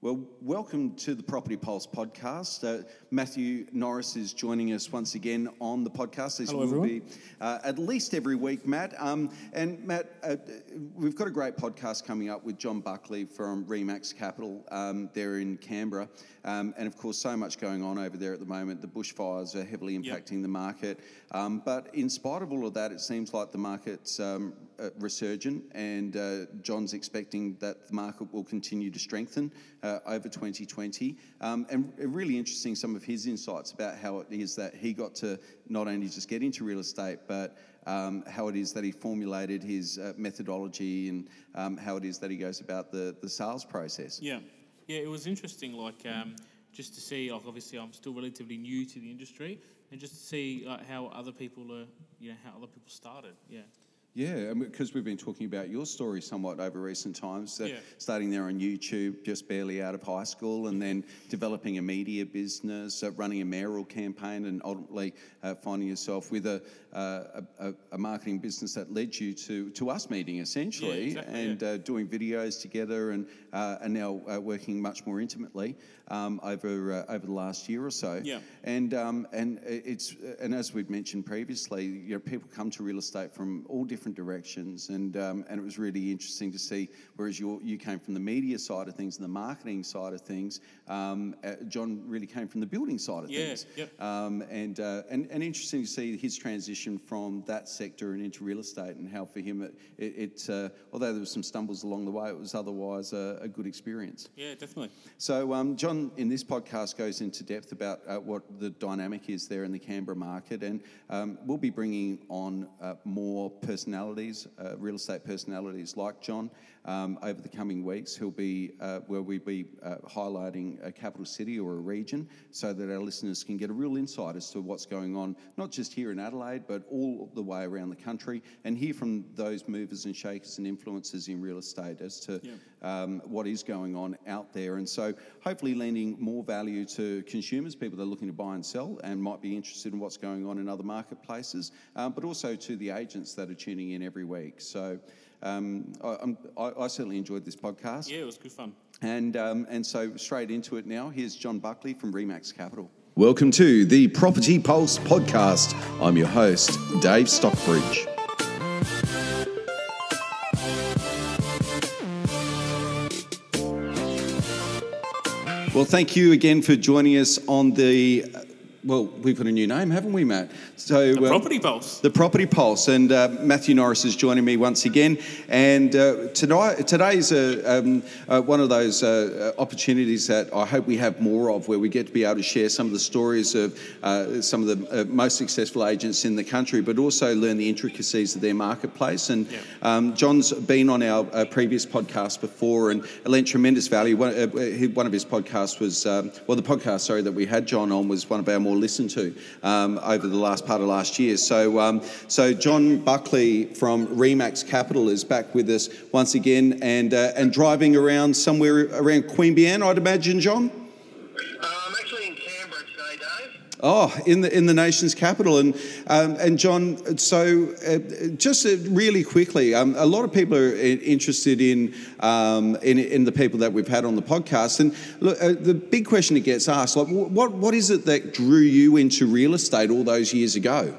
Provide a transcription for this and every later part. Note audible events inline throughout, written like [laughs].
Well, welcome to the Property Pulse podcast. Uh, Matthew Norris is joining us once again on the podcast. Hello, will everyone. be uh, at least every week, Matt. Um, and Matt, uh, we've got a great podcast coming up with John Buckley from Remax Capital um, there in Canberra. Um, and of course, so much going on over there at the moment. The bushfires are heavily impacting yep. the market. Um, but in spite of all of that, it seems like the market's um, uh, resurgent, and uh, John's expecting that the market will continue to strengthen uh, over 2020. Um, and really interesting some of his insights about how it is that he got to not only just get into real estate, but um, how it is that he formulated his uh, methodology and um, how it is that he goes about the, the sales process. Yeah, yeah, it was interesting. Like um, just to see, like obviously I'm still relatively new to the industry, and just to see how other people are, you know, how other people started. Yeah. Yeah, because we've been talking about your story somewhat over recent times, uh, yeah. starting there on YouTube, just barely out of high school, and then developing a media business, uh, running a mayoral campaign, and ultimately uh, finding yourself with a, uh, a, a, marketing business that led you to, to us meeting essentially, yeah, exactly, and yeah. Uh, doing videos together, and uh, are now working much more intimately um, over over the last year or so. Yeah. And um, and it's and as we've mentioned previously, you know, people come to real estate from all different different directions, and um, and it was really interesting to see. Whereas you you came from the media side of things and the marketing side of things, um, uh, John really came from the building side of yeah, things. Yep. Um, and, uh, and and interesting to see his transition from that sector and into real estate, and how for him it, it, it uh, although there were some stumbles along the way, it was otherwise a, a good experience. Yeah, definitely. So um, John in this podcast goes into depth about uh, what the dynamic is there in the Canberra market, and um, we'll be bringing on uh, more personality personalities, uh, real estate personalities like John, um, over the coming weeks. He'll be uh, where we be uh, highlighting a capital city or a region so that our listeners can get a real insight as to what's going on, not just here in Adelaide, but all the way around the country, and hear from those movers and shakers and influencers in real estate as to yeah. um, what is going on out there. And so, hopefully, lending more value to consumers, people that are looking to buy and sell, and might be interested in what's going on in other marketplaces, um, but also to the agents that are tuning in every week. So. Um, I, I, I, certainly enjoyed this podcast. Yeah, it was good fun. And, um, and so, straight into it now, here's John Buckley from Remax Capital. Welcome to the Property Pulse podcast. I'm your host, Dave Stockbridge. Well, thank you again for joining us on the well, we've got a new name, haven't we, Matt? So the Property Pulse. The Property Pulse, and uh, Matthew Norris is joining me once again. And uh, tonight, today's a, um, uh, one of those uh, opportunities that I hope we have more of, where we get to be able to share some of the stories of uh, some of the uh, most successful agents in the country, but also learn the intricacies of their marketplace. And yeah. um, John's been on our previous podcast before and lent tremendous value. One, one of his podcasts was, um, well, the podcast, sorry, that we had John on was one of our more listened to um, over the last part of last year. So, um, so John Buckley from Remax Capital is back with us once again and, uh, and driving around somewhere around Queen Queanbeyan, I'd imagine, John? Oh, in the in the nation's capital, and um, and John. So, uh, just uh, really quickly, um, a lot of people are interested in, um, in in the people that we've had on the podcast, and look, uh, the big question that gets asked, like, what what is it that drew you into real estate all those years ago?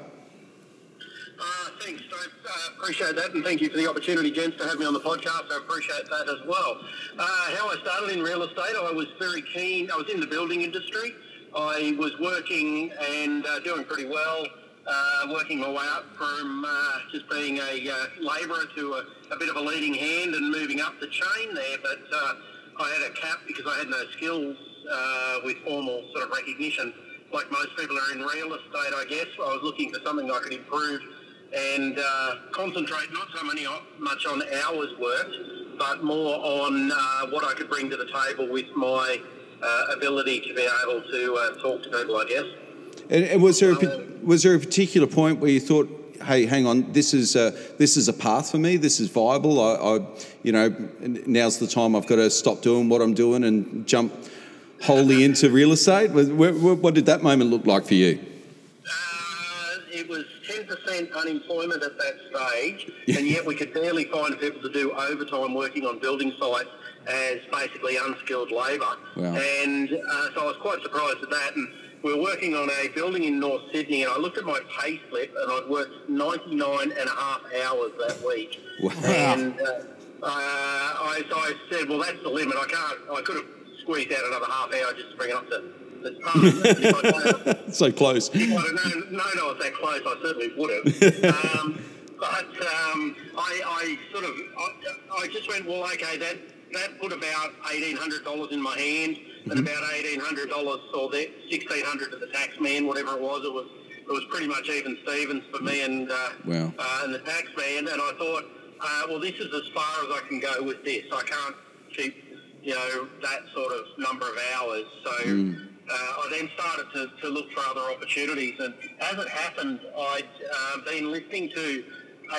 Uh, thanks. Uh, appreciate that, and thank you for the opportunity, gents, to have me on the podcast. I appreciate that as well. Uh, how I started in real estate, I was very keen. I was in the building industry. I was working and uh, doing pretty well, uh, working my way up from uh, just being a uh, labourer to a, a, bit of a leading hand and moving up the chain there. But uh, I had a cap because I had no skills with formal sort of recognition. Like most people are in real estate, I guess. I was looking for something I could improve and concentrate not so many, much on hours worked, but more on what I could bring to the table with my ability to be able to uh, talk to people, I guess. And, and was there a, was there a particular point where you thought, hey, hang on, this is a, this is a path for me. This is viable. I, I, you know, now's the time I've got to stop doing what I'm doing and jump wholly into real estate. What, what did that moment look like for you? Uh, it was 10% 10% unemployment at that stage, and yet we could barely find people to do overtime working on building sites as basically unskilled labour. Wow. And uh, so I was quite surprised at that. And we were working on a building in North Sydney, and I looked at my pay slip, and I'd worked 99 and a half hours that week. Wow. And uh, uh, I, so I said, well, that's the limit. I can't. I could have squeezed out another half hour just to bring it up to. [laughs] so close. If I'd have known, known I was that close, I certainly would have. [laughs] um, but um, I, I sort of, I, I just went, well, okay, that that put about eighteen hundred dollars in my hand, and about eighteen hundred dollars or the sixteen hundred to the tax man, whatever it was. It was it was pretty much even Stevens for me and uh, Wow. uh, and the tax man. And I thought, uh, well, this is as far as I can go with this. I can't keep, you know, that sort of number of hours. So. Uh, I then started to, to look for other opportunities, and as it happened, I'd uh, been listening to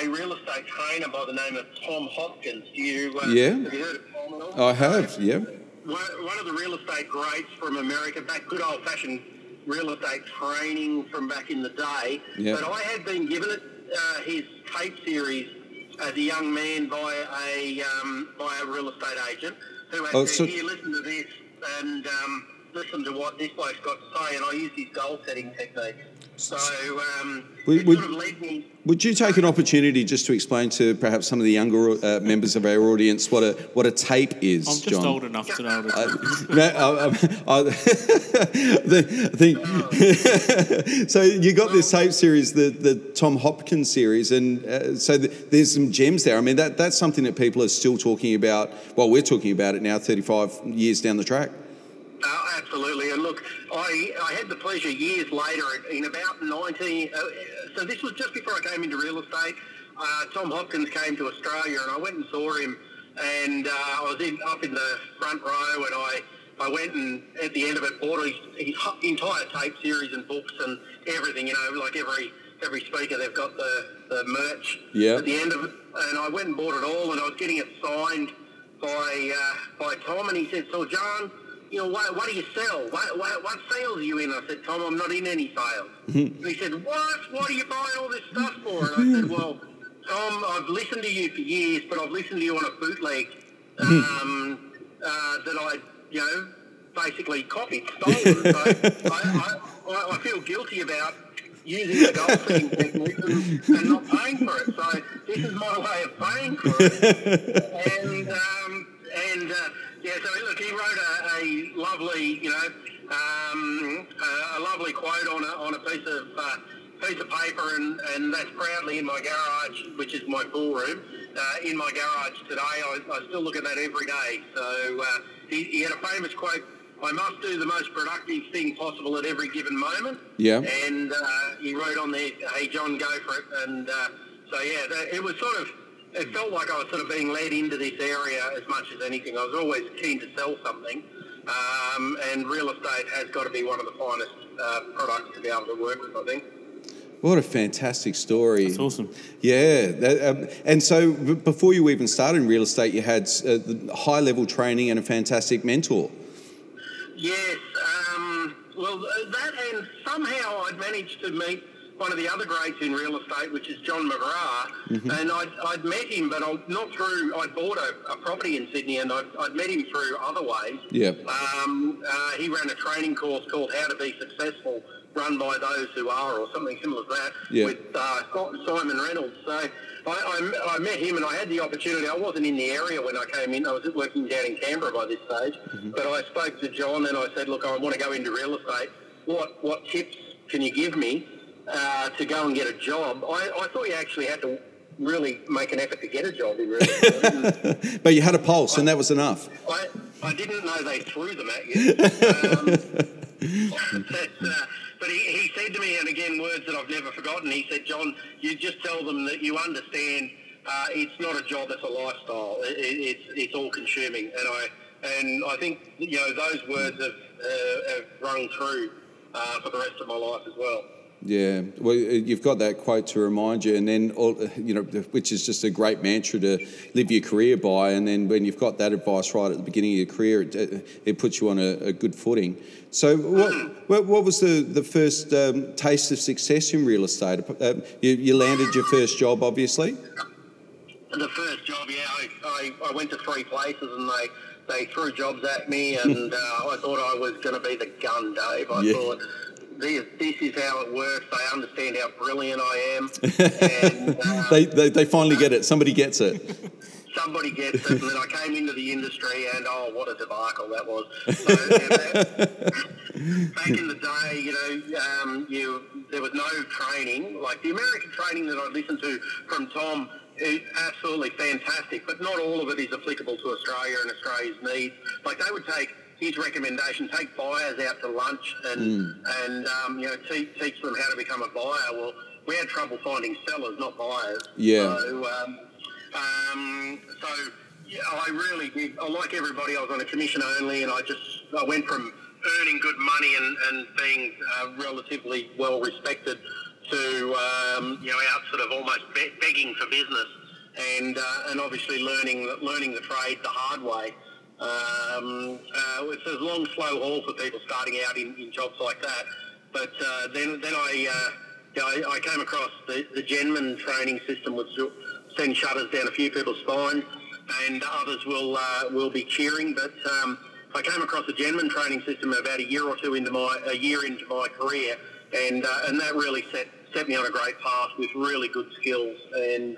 a real estate trainer by the name of Tom Hopkins. Do you, uh, Yeah. have you heard of Tom at all? I have, yeah. one, of the real estate greats from America, back good old fashioned real estate training from back in the day. Yeah. But I had been given it, uh, his tape series as a young man by a um, by a real estate agent who had Oh, said, so- "Here, listen to this and um, listen to what this bloke's got to say." And I used his goal setting technique. So um, We- it we- sort of led me. Would you take an opportunity just to explain to perhaps some of the younger uh, members of our audience what a what a tape is, I'm just John? old enough to know. Uh, that. no, I, I, I [laughs] the- think [laughs] so. You got this tape series, the the Tom Hopkins series, and uh, so th there's some gems there. I mean, that that's something that people are still talking about. Well, we're talking about it now, 35 years down the track. Oh, absolutely. And look, I, I had the pleasure years later, in about 19, uh, so this was just before I came into real estate. Uh, Tom Hopkins came to Australia and I went and saw him and uh, I was in, up in the front row and I, I went and at the end of it bought his, his entire tape series and books and everything, you know, like every every speaker they've got the, the merch Yeah. at the end of it. And I went and bought it all and I was getting it signed by uh, by Tom, and he said, "So, John, you know, what, what do you sell? What, what, what sales are you in?" I said, "Tom, I'm not in any sales." and he said, "What? What are you buying all this stuff for?" And I said, "Well, Tom, I've listened to you for years, but I've listened to you on a bootleg um, uh, that I, you know, basically copied, stolen. so I, I, I feel guilty about." Using the gold setting technique and, and not paying for it. So this is my way of paying for it [laughs] and um, and uh, yeah, so look, he wrote a, a lovely, you know, um, a, a lovely quote on a, on a piece of uh, piece of paper, and, and that's proudly in my garage, which is my pool room. Uh, in my garage today, I, I still look at that every day. So uh, he, he had a famous quote. I must do the most productive thing possible at every given moment. Yeah. And uh, he wrote on there, "Hey John, go for it." And uh, so yeah, that, it was sort of. It felt like I was sort of being led into this area as much as anything. I was always keen to sell something, um, and real estate has got to be one of the finest uh, products to be able to work with. I think. What a fantastic story! That's awesome. Yeah, that, um, and so b- before you even started in real estate, you had uh, high level training and a fantastic mentor. Yes. Um, well, that and somehow I'd managed to meet one of the other greats in real estate, which is John McGrath. And I'd, I'd met him, but I, not through, I'd bought a, a property in Sydney and I'd, I'd met him through other ways. Yeah. Um, uh, he ran a training course called How to Be Successful, run by those who are, or something similar to that, Yeah. with uh, Simon Reynolds. So I, I, I met him and I had the opportunity. I wasn't in the area when I came in. I was working down in Canberra by this stage. But I spoke to John and I said, look, I want to go into real estate. What, what tips can you give me uh, to go and get a job? I, I thought you actually had to really make an effort to get a job in real estate. But you had a pulse, and that was enough. I, I didn't know they threw them at you. Um, [laughs] but, uh, but he, he said to me, and again, words that I've never forgotten, he said, John, you just tell them that you understand uh, it's not a job, it's a lifestyle. It, it, it's, it's all consuming. And I, and I think, you know, those words have, uh, have rung true uh, for the rest of my life as well. Yeah, well, you've got that quote to remind you, and then all, you know, which is just a great mantra to live your career by. And then when you've got that advice right at the beginning of your career, it, it puts you on a, a, good footing. So, what, what was the the first um, taste of success in real estate? Uh, you, you, landed your first job, obviously. The first job, yeah, I, I, I went to three places, and they they threw jobs at me, and [laughs] uh, I thought I was going to be the gun, Dave. I yeah. thought this, this is how it works. They understand how brilliant I am. [laughs] and, um, they, they, they finally get it. Somebody gets it. somebody gets it, and then I came into the industry, and oh, what a debacle that was. So, [laughs] back in the day, you know, um, you there was no training like the American training that I listened to from Tom. Is absolutely fantastic, but not all of it is applicable to Australia and Australia's needs. Like they would take his recommendation: take buyers out to lunch and mm. and um, you know teach, teach them how to become a buyer. Well, we had trouble finding sellers, not buyers. Yeah. So, um, um, so yeah, I really did. Like everybody, I was on a commission only, and I just I went from earning good money and, and being uh, relatively well respected to um, you know out sort of almost be- begging for business and uh, and obviously learning learning the trade the hard way. Um, uh, it's a long, slow haul for people starting out in, in jobs like that. But uh, then, then I, uh, I, I, came across the, the Jenman training system, which send shutters down a few people's spine, and others will uh, will be cheering. But um, I came across the Jenman training system about a year or two into my a year into my career, and uh, and that really set set me on a great path with really good skills and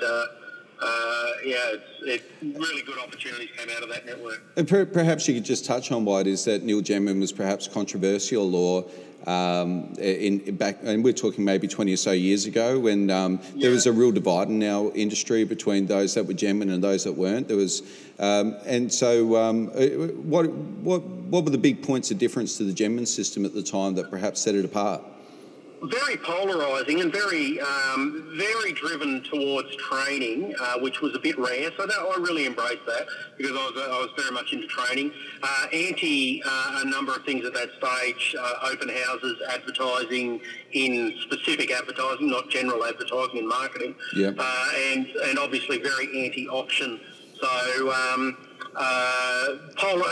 uh, yeah, it's, it, really good opportunities came out of that network. And per, perhaps you could just touch on why it is that Neil Jenman was perhaps controversial or um, in, in, back, and we're talking maybe 20 or so years ago when um, yeah. there was a real divide in our industry between those that were Jenman and those that weren't. There was, um, and so um, uh, what, what, what were the big points of difference to the Jenman system at the time that perhaps set it apart? Very polarising and very um, very driven towards training, uh, which was a bit rare. So that, I really embraced that because I was, I was very much into training. Uh, anti uh, a number of things at that stage, uh, open houses, advertising in specific advertising, not general advertising and marketing, yeah. Uh, and and obviously very anti auction. So. Um, uh,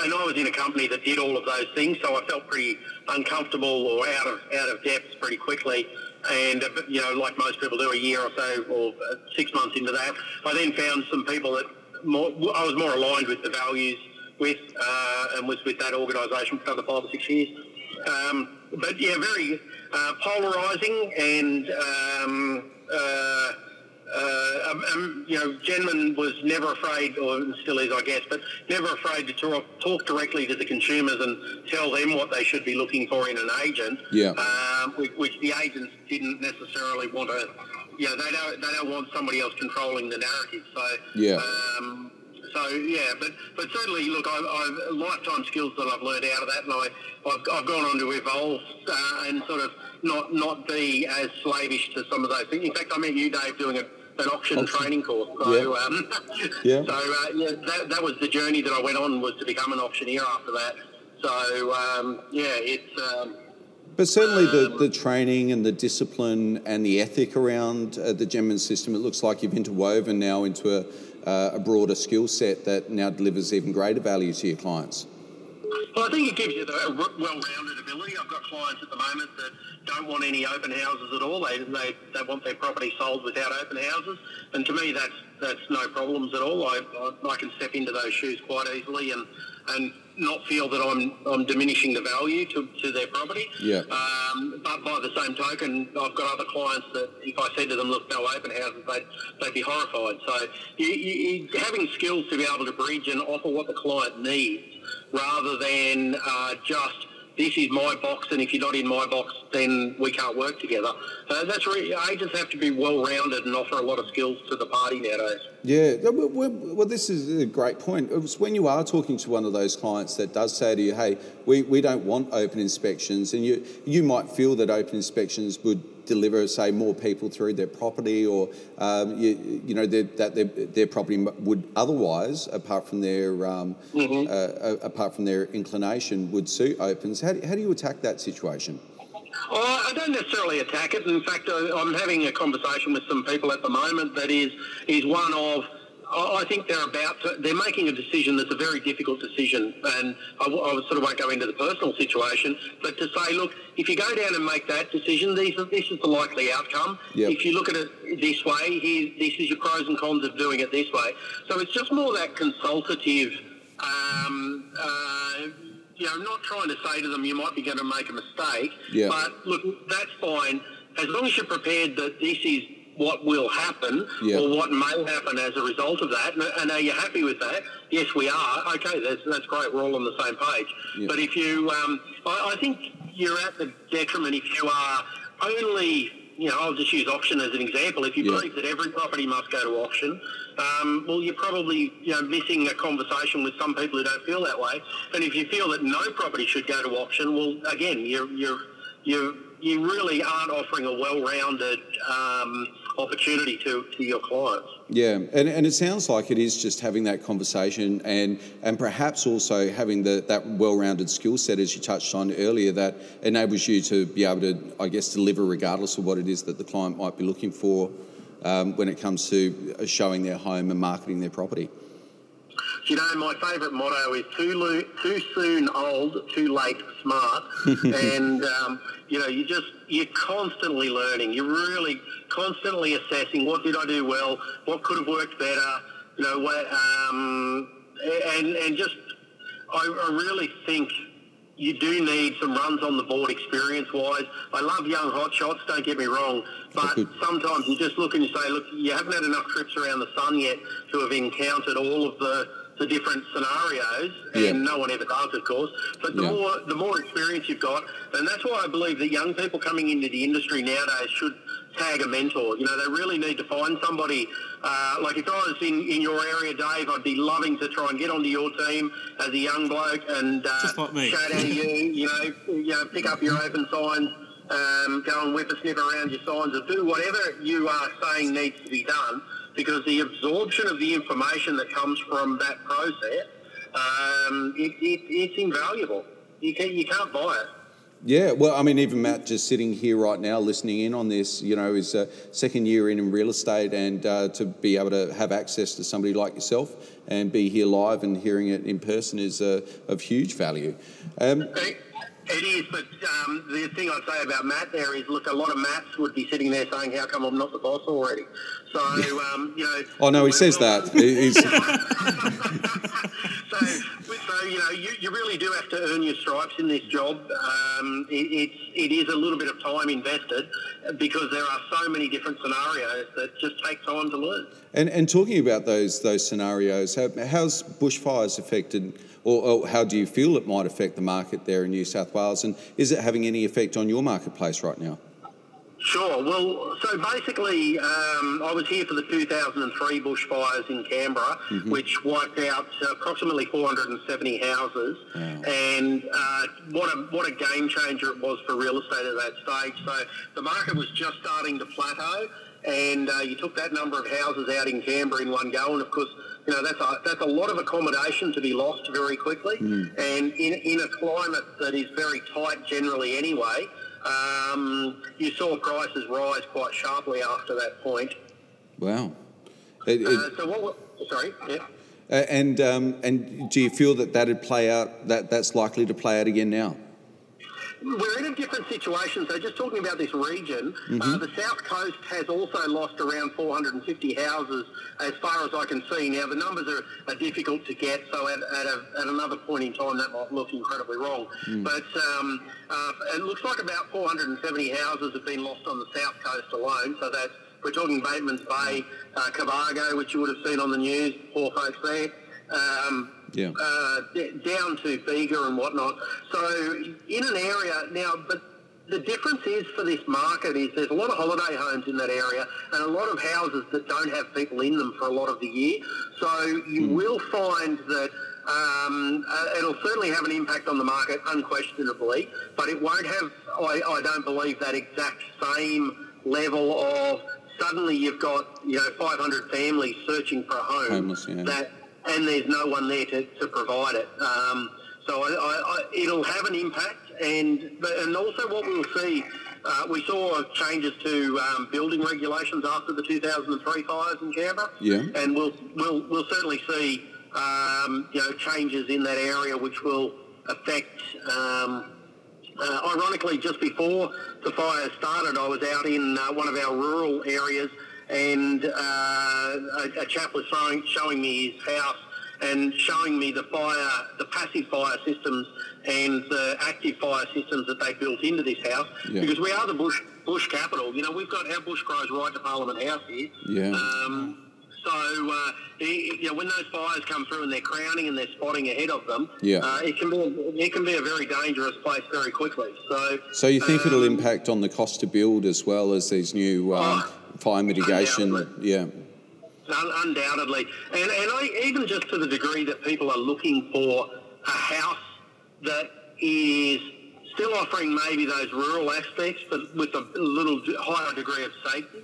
and I was in a company that did all of those things, so I felt pretty uncomfortable or out of out of depth pretty quickly. And uh, you know, like most people do, a year or so or uh, six months into that, I then found some people that more, I was more aligned with the values with, uh, and was with that organisation for another five or six years. Um, but yeah, very uh, polarising and. Um, uh, um, um, you know, Jenman was never afraid, or still is, I guess, but never afraid to talk, talk directly to the consumers and tell them what they should be looking for in an agent. Yeah. Um, which, which, the agents didn't necessarily want to. You know, they don't they don't want somebody else controlling the narrative. So yeah. Um, so yeah, but but certainly, look, I've, I've lifetime skills that I've learned out of that, and I I've, I've gone on to evolve uh, and sort of not not be as slavish to some of those things. In fact, I met you, Dave, doing a an auction, auction. training course. So, yeah. Um, [laughs] yeah. so uh, yeah, that, that was the journey that I went on was to become an auctioneer after that. So um, yeah, it's. Um, but certainly the, the training and the discipline and the ethic around uh, the Jenman system, it looks like you've interwoven now into a, uh, a broader skill set that now delivers even greater value to your clients. Well, I think it gives you a well-rounded ability. I've got clients at the moment that don't want any open houses at all. They, they, they want their property sold without open houses. And to me, that's that's no problems at all. I, I, I can step into those shoes quite easily and, and not feel that I'm, I'm diminishing the value to, to their property. Yeah. Um, but by the same token, I've got other clients that if I said to them, look, no open houses, they'd, they'd be horrified. So you, you, having skills to be able to bridge and offer what the client needs rather than uh, just this is my box, and if you're not in my box, then we can't work together. Uh, that's really, agents have to be well-rounded and offer a lot of skills to the party nowadays. Yeah, well, well, this is a great point. When you are talking to one of those clients that does say to you, "Hey, we, we don't want open inspections," and you you might feel that open inspections would deliver, say, more people through their property, or um, you, you, know that their, their property would otherwise, apart from their um, mm-hmm. uh, apart from their inclination, would suit opens. How do, how do you attack that situation? Oh, I don't necessarily attack it. In fact, I- I'm having a conversation with some people at the moment that is is one of. I I think they're about to, they're making a decision that's a very difficult decision, and I, w- I sort of won't go into the personal situation, but to say, look, if you go down and make that decision, these are, this is the likely outcome. Yep. If you look at it this way, here, this is your pros and cons of doing it this way. So it's just more that consultative um, uh, you know, not trying to say to them you might be going to make a mistake, Yeah. but look, that's fine as long as you're prepared that this is what will happen Yeah. or what may happen as a result of that. And, and are you happy with that? Yes, we are. Okay, that's that's great. We're all on the same page. Yeah. But if you, um, I, I think you're at the detriment if you are only. You know, I'll just use auction as an example. If you Yeah. believe that every property must go to auction, um, well, you're probably you know missing a conversation with some people who don't feel that way. And if you feel that no property should go to auction, well, again, you're you're you you really aren't offering a well-rounded um, opportunity to, to your clients. Yeah, and, and it sounds like it is just having that conversation and and perhaps also having the, that well-rounded skill set as you touched on earlier that enables you to be able to, I guess, deliver regardless of what it is that the client might be looking for um, when it comes to uh, showing their home and marketing their property. You know, my favourite motto is too, lo- too soon old, too late smart. [laughs] and, um, you know, you just, you're constantly learning. You're really constantly assessing what did I do well, what could have worked better, you know, what, um, and, and just, I, I really think you do need some runs on the board experience-wise. I love young hot shots, don't get me wrong, but [laughs] sometimes you just look and you say, look, you haven't had enough trips around the sun yet to have encountered all of the, the different scenarios, and Yeah. no one ever does, of course. But the Yeah. more the more experience you've got, and that's why I believe that young people coming into the industry nowadays should tag a mentor. You know, they really need to find somebody. Uh, like if I was in, in your area, Dave, I'd be loving to try and get onto your team as a young bloke and uh, Just like me. you. You know, you know, pick up your open signs. Um, go and whip a snip around your signs or do whatever you are saying needs to be done because the absorption of the information that comes from that process, um, it, it, it's invaluable. You, can, you can't buy it. Yeah, well, I mean, even Matt just sitting here right now listening in on this, you know, is a second year in, in real estate and uh, to be able to have access to somebody like yourself and be here live and hearing it in person is uh, of huge value. Um, It, it is, but um, the thing I'd say about Matt there is, look, a lot of Mats would be sitting there saying, "How come I'm not the boss already?" So, [laughs] um, you know. oh, no, he says that. [laughs] So, so you know, you, you really do have to earn your stripes in this job. Um, it, it's it is a little bit of time invested because there are so many different scenarios that just take time to learn. and, and talking about those, those scenarios, how, how's bushfires affected, or, or how do you feel it might affect the market there in New South Wales? And is it having any effect on your marketplace right now? Sure. Well, so basically, um, I was here for the 2003 bushfires in Canberra, which wiped out approximately 470 houses, and uh, what a what a game changer it was for real estate at that stage. So the market was just starting to plateau, and uh, you took that number of houses out in Canberra in one go, and of course. You know that's a that's a lot of accommodation to be lost very quickly, and in in a climate that is very tight generally anyway, um, you saw prices rise quite sharply after that point. Wow. It, it, Uh, so what? Sorry. Yeah. Uh, and um, and do you feel that that'd play out? That that's likely to play out again now? We're in a different situation. So just talking about this region, uh, the south coast has also lost around 450 houses, as far as I can see. Now the numbers are, are difficult to get, so at, at, a, at another point in time that might look incredibly wrong. But um, uh, it looks like about 470 houses have been lost on the south coast alone. So that's we're talking Bateman's Bay, uh, Cobargo, which you would have seen on the news. Poor folks there. Um, Yeah. uh, d- down to Bega and whatnot. So in an area now, but the difference is for this market is there's a lot of holiday homes in that area and a lot of houses that don't have people in them for a lot of the year. So you will find that um, uh, it'll certainly have an impact on the market, unquestionably, but it won't have, I, I don't believe, that exact same level of suddenly you've got, you know, 500 families searching for a home Homeless, yeah. that and there's no one there to, to provide it. Um, So I, I, I, it'll have an impact, and and also what we'll see. Uh, we saw changes to um, building regulations after the 2003 fires in Canberra, Yeah. and we'll we'll, we'll certainly see um, you know changes in that area which will affect. Um, uh, ironically, just before the fire started, I was out in uh, one of our rural areas, and uh, a, a chap was showing, showing me his house and showing me the fire, the passive fire systems and the active fire systems that they built into this house. Yeah. Because we are the bush bush capital. You know, we've got our bush grows right to Parliament House here. Yeah. Um, so, uh, you know, when those fires come through and they're crowning and they're spotting ahead of them, Yeah. uh, it can be it can be a very dangerous place very quickly. So, So you think it'll um, impact on the cost to build as well as these new um, Oh, fire mitigation? undoubtedly. Yeah. Un- undoubtedly, and and I, even just to the degree that people are looking for a house that is still offering maybe those rural aspects, but with a little higher degree of safety.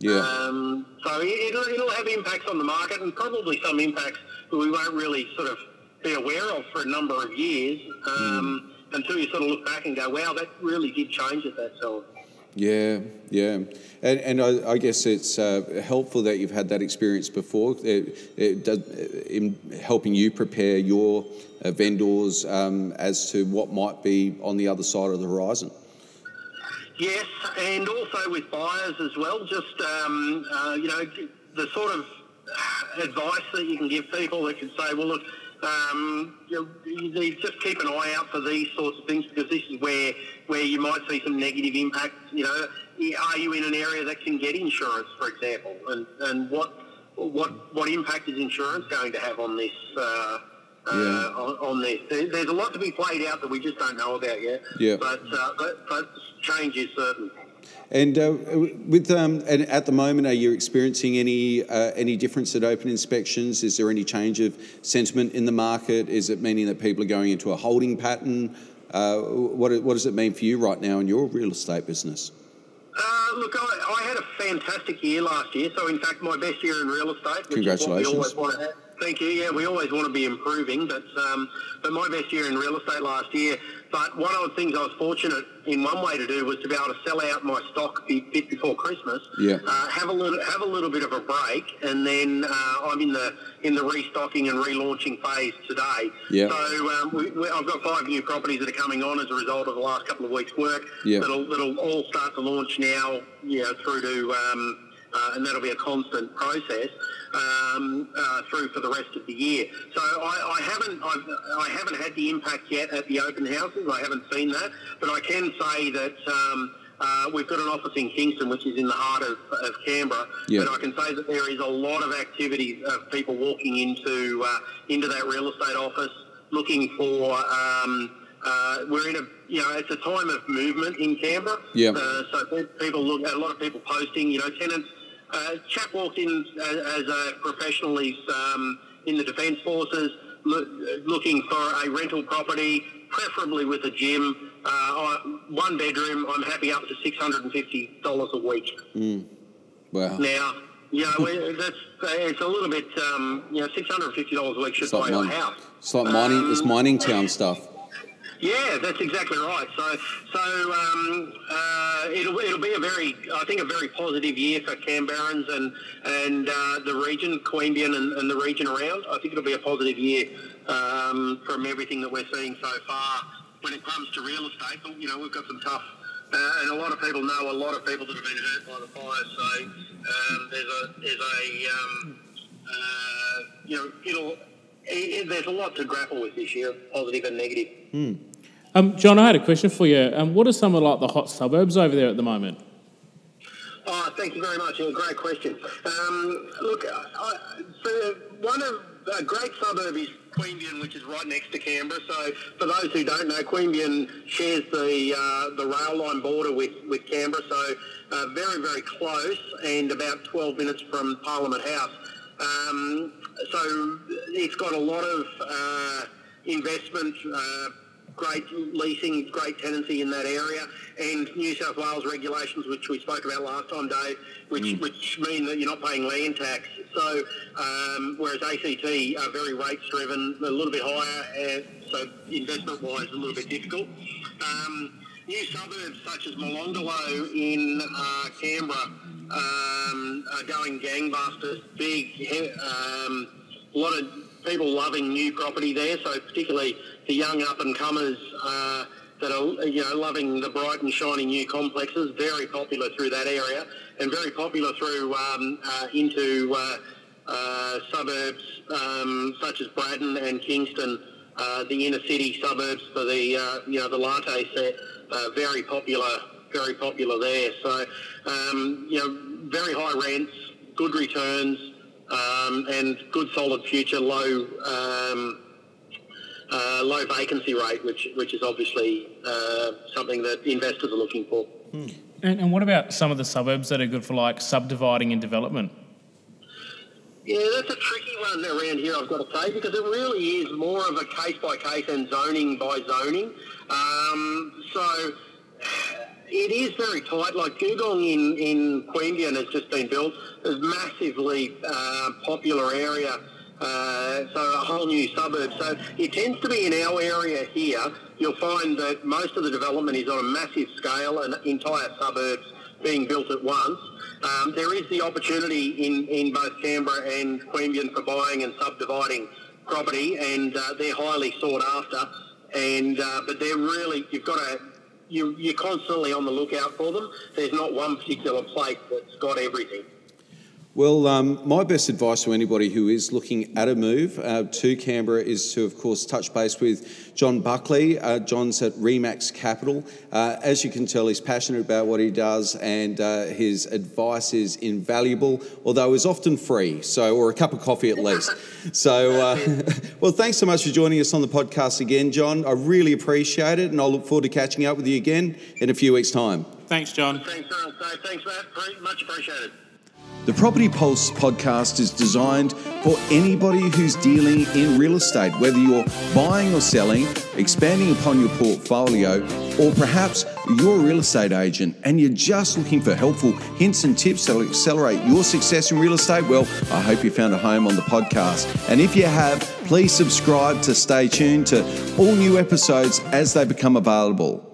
Yeah. Um, so it- it'll, it'll have impacts on the market and probably some impacts that we won't really sort of be aware of for a number of years um, until you sort of look back and go, wow, that really did change at that time. Yeah, yeah, and and I, I guess it's uh, helpful that you've had that experience before. It, it does, in helping you prepare your uh, vendors um, as to what might be on the other side of the horizon. Yes, and also with buyers as well. Just um, uh, you know, the sort of advice that you can give people that can say, well, look, um, you, know, you just keep an eye out for these sorts of things because this is where where you might see some negative impacts. You know, are you in an area that can get insurance, for example, and and what what what impact is insurance going to have on this? Uh, uh, Yeah. on, on this, there, there's a lot to be played out that we just don't know about yet. Yeah. But uh, but, but change is certain. And uh, with um, and at the moment, are you experiencing any uh, any difference at open inspections? Is there any change of sentiment in the market? Is it meaning that people are going into a holding pattern? Uh, what what does it mean for you right now in your real estate business? Uh, look, I, I had a fantastic year last year. So, in fact, my best year in real estate. Which Is what we Congratulations. Always want to have. Thank you. Yeah, we always want to be improving, but um, but my best year in real estate last year. But one of the things I was fortunate in one way to do was to be able to sell out my stock a bit before Christmas. Yeah. Uh, have a little have a little bit of a break, and then uh, I'm in the in the restocking and relaunching phase today. Yeah. So um, we, we, I've got five new properties that are coming on as a result of the last couple of weeks' work. Yeah. That'll that'll all start to launch now. You know, through to um, uh, and that'll be a constant process um, uh, through for the rest of the year. So I, I haven't I've, I haven't had the impact yet at the open houses. I haven't seen that, but I can say that. Um, uh, we've got an office in Kingston, which is in the heart of, of Canberra, Yeah. and I can say that there is a lot of activity of people walking into uh, into that real estate office looking for. Um, uh, we're in a you know it's a time of movement in Canberra. Yeah. Uh, so people look a lot of people posting. You know, tenants. Uh, chap walked in as, as a professional. He's um, in the defence forces, loo- looking for a rental property, preferably with a gym. Uh, one bedroom. I'm happy up to six hundred and fifty dollars a week. Wow. Now, you know, we- that's it's a little bit. Um, you know, six hundred and fifty dollars a week should It's buy you a house. it's like mining. it's Um, mining town stuff. Yeah, that's exactly right. So, so um, uh, it'll it'll be a very, I think, a very positive year for Canberrans and and uh, the region, Queanbeyan and, and the region around. I think it'll be a positive year um, from everything that we're seeing so far when it comes to real estate. You know, we've got some tough. Uh, and a lot of people know a lot of people that have been hurt by the fire. So um, there's a there's a um, uh, you know it'll it, it- there's a lot to grapple with this year, positive and negative. Um, John, I had a question for you. Um, what are some of like the hot suburbs over there at the moment? Oh, thank you very much. Yeah, great question. Um, look, I, so one of a great suburb is Queanbeyan, which is right next to Canberra. So, for those who don't know, Queanbeyan shares the uh, the rail line border with, with Canberra. So, uh, very very close, and about 12 minutes from Parliament House. Um, so, it's got a lot of uh, investment. Uh, great leasing, great tenancy in that area, and New South Wales regulations, which we spoke about last time, Dave, which mm. which mean that you're not paying land tax. So um, whereas ACT are very rates driven, a little bit higher, and so investment wise a little bit difficult. Um, new suburbs such as Molonglo in uh, Canberra um, are going gangbusters. Big, um, a lot of people loving new property there. So particularly the young up and comers uh, that are you know loving the bright and shiny new complexes. Very popular through that area, and very popular through um, uh, into uh, uh suburbs um, such as Braddon and Kingston. Uh, the inner city suburbs for the uh, you know the latte set, very popular, very popular there. So um, you know very high rents, good returns, um, and good solid future, low um, uh, low vacancy rate, which which is obviously uh, something that investors are looking for. Hmm. And, and what about some of the suburbs that are good for like subdividing and development? Yeah, that's a tricky one around here, I've got to say, because it really is more of a case by case and zoning by zoning. Um, so it is very tight. Like Googong in, in Queanbeyan has just been built. It's a massively uh, popular area. Uh, so a whole new suburb. So it tends to be in our area here. You'll find that most of the development is on a massive scale and entire suburbs being built at once. Um, there is the opportunity in, in both Canberra and Queanbeyan for buying and subdividing property, and uh, they're highly sought after. And uh, but they're really you've got to you, you're constantly on the lookout for them. There's not one particular place that's got everything. Well, um, my best advice to anybody who is looking at a move uh, to Canberra is to, of course, touch base with John Buckley. Uh, John's at Remax Capital. Uh, as you can tell, he's passionate about what he does, and uh, his advice is invaluable, although is often free. So, or a cup of coffee at least. [laughs] so, uh, [laughs] well, thanks so much for joining us on the podcast again, John. I really appreciate it, and I'll look forward to catching up with you again in a few weeks' time. Thanks, John. Thanks, so Thanks, Matt. Much appreciated. The Property Pulse podcast is designed for anybody who's dealing in real estate, whether you're buying or selling, expanding upon your portfolio, or perhaps you're a real estate agent and you're just looking for helpful hints and tips that will accelerate your success in real estate. Well, I hope you found a home on the podcast. And if you have, please subscribe to stay tuned to all new episodes as they become available.